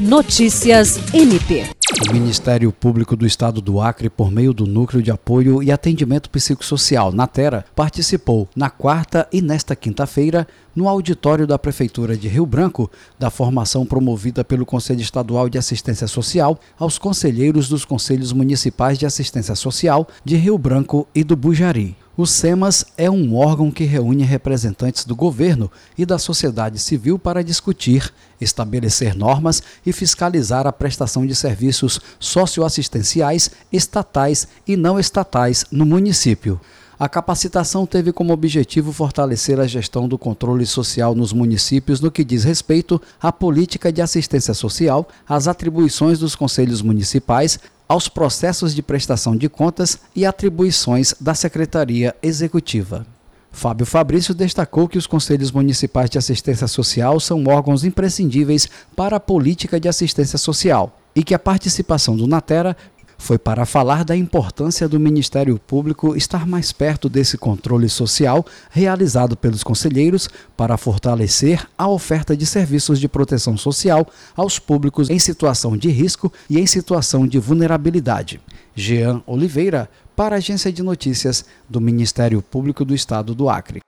Notícias MP. O Ministério Público do Estado do Acre, por meio do Núcleo de Apoio e Atendimento Psicossocial Natera, participou na quarta e nesta quinta-feira, no auditório da Prefeitura de Rio Branco, da formação promovida pelo Conselho Estadual de Assistência Social aos conselheiros dos Conselhos Municipais de Assistência Social de Rio Branco e do Bujari. O SEMAS é um órgão que reúne representantes do governo e da sociedade civil para discutir, estabelecer normas e fiscalizar a prestação de serviços socioassistenciais estatais e não estatais no município. A capacitação teve como objetivo fortalecer a gestão do controle social nos municípios no que diz respeito à política de assistência social, às atribuições dos conselhos municipais, aos processos de prestação de contas e atribuições da Secretaria Executiva. Fábio Fabrício destacou que os Conselhos Municipais de Assistência Social são órgãos imprescindíveis para a política de assistência social e que a participação do Natera foi para falar da importância do Ministério Público estar mais perto desse controle social realizado pelos conselheiros para fortalecer a oferta de serviços de proteção social aos públicos em situação de risco e em situação de vulnerabilidade. Jean Oliveira, para a Agência de Notícias do Ministério Público do Estado do Acre.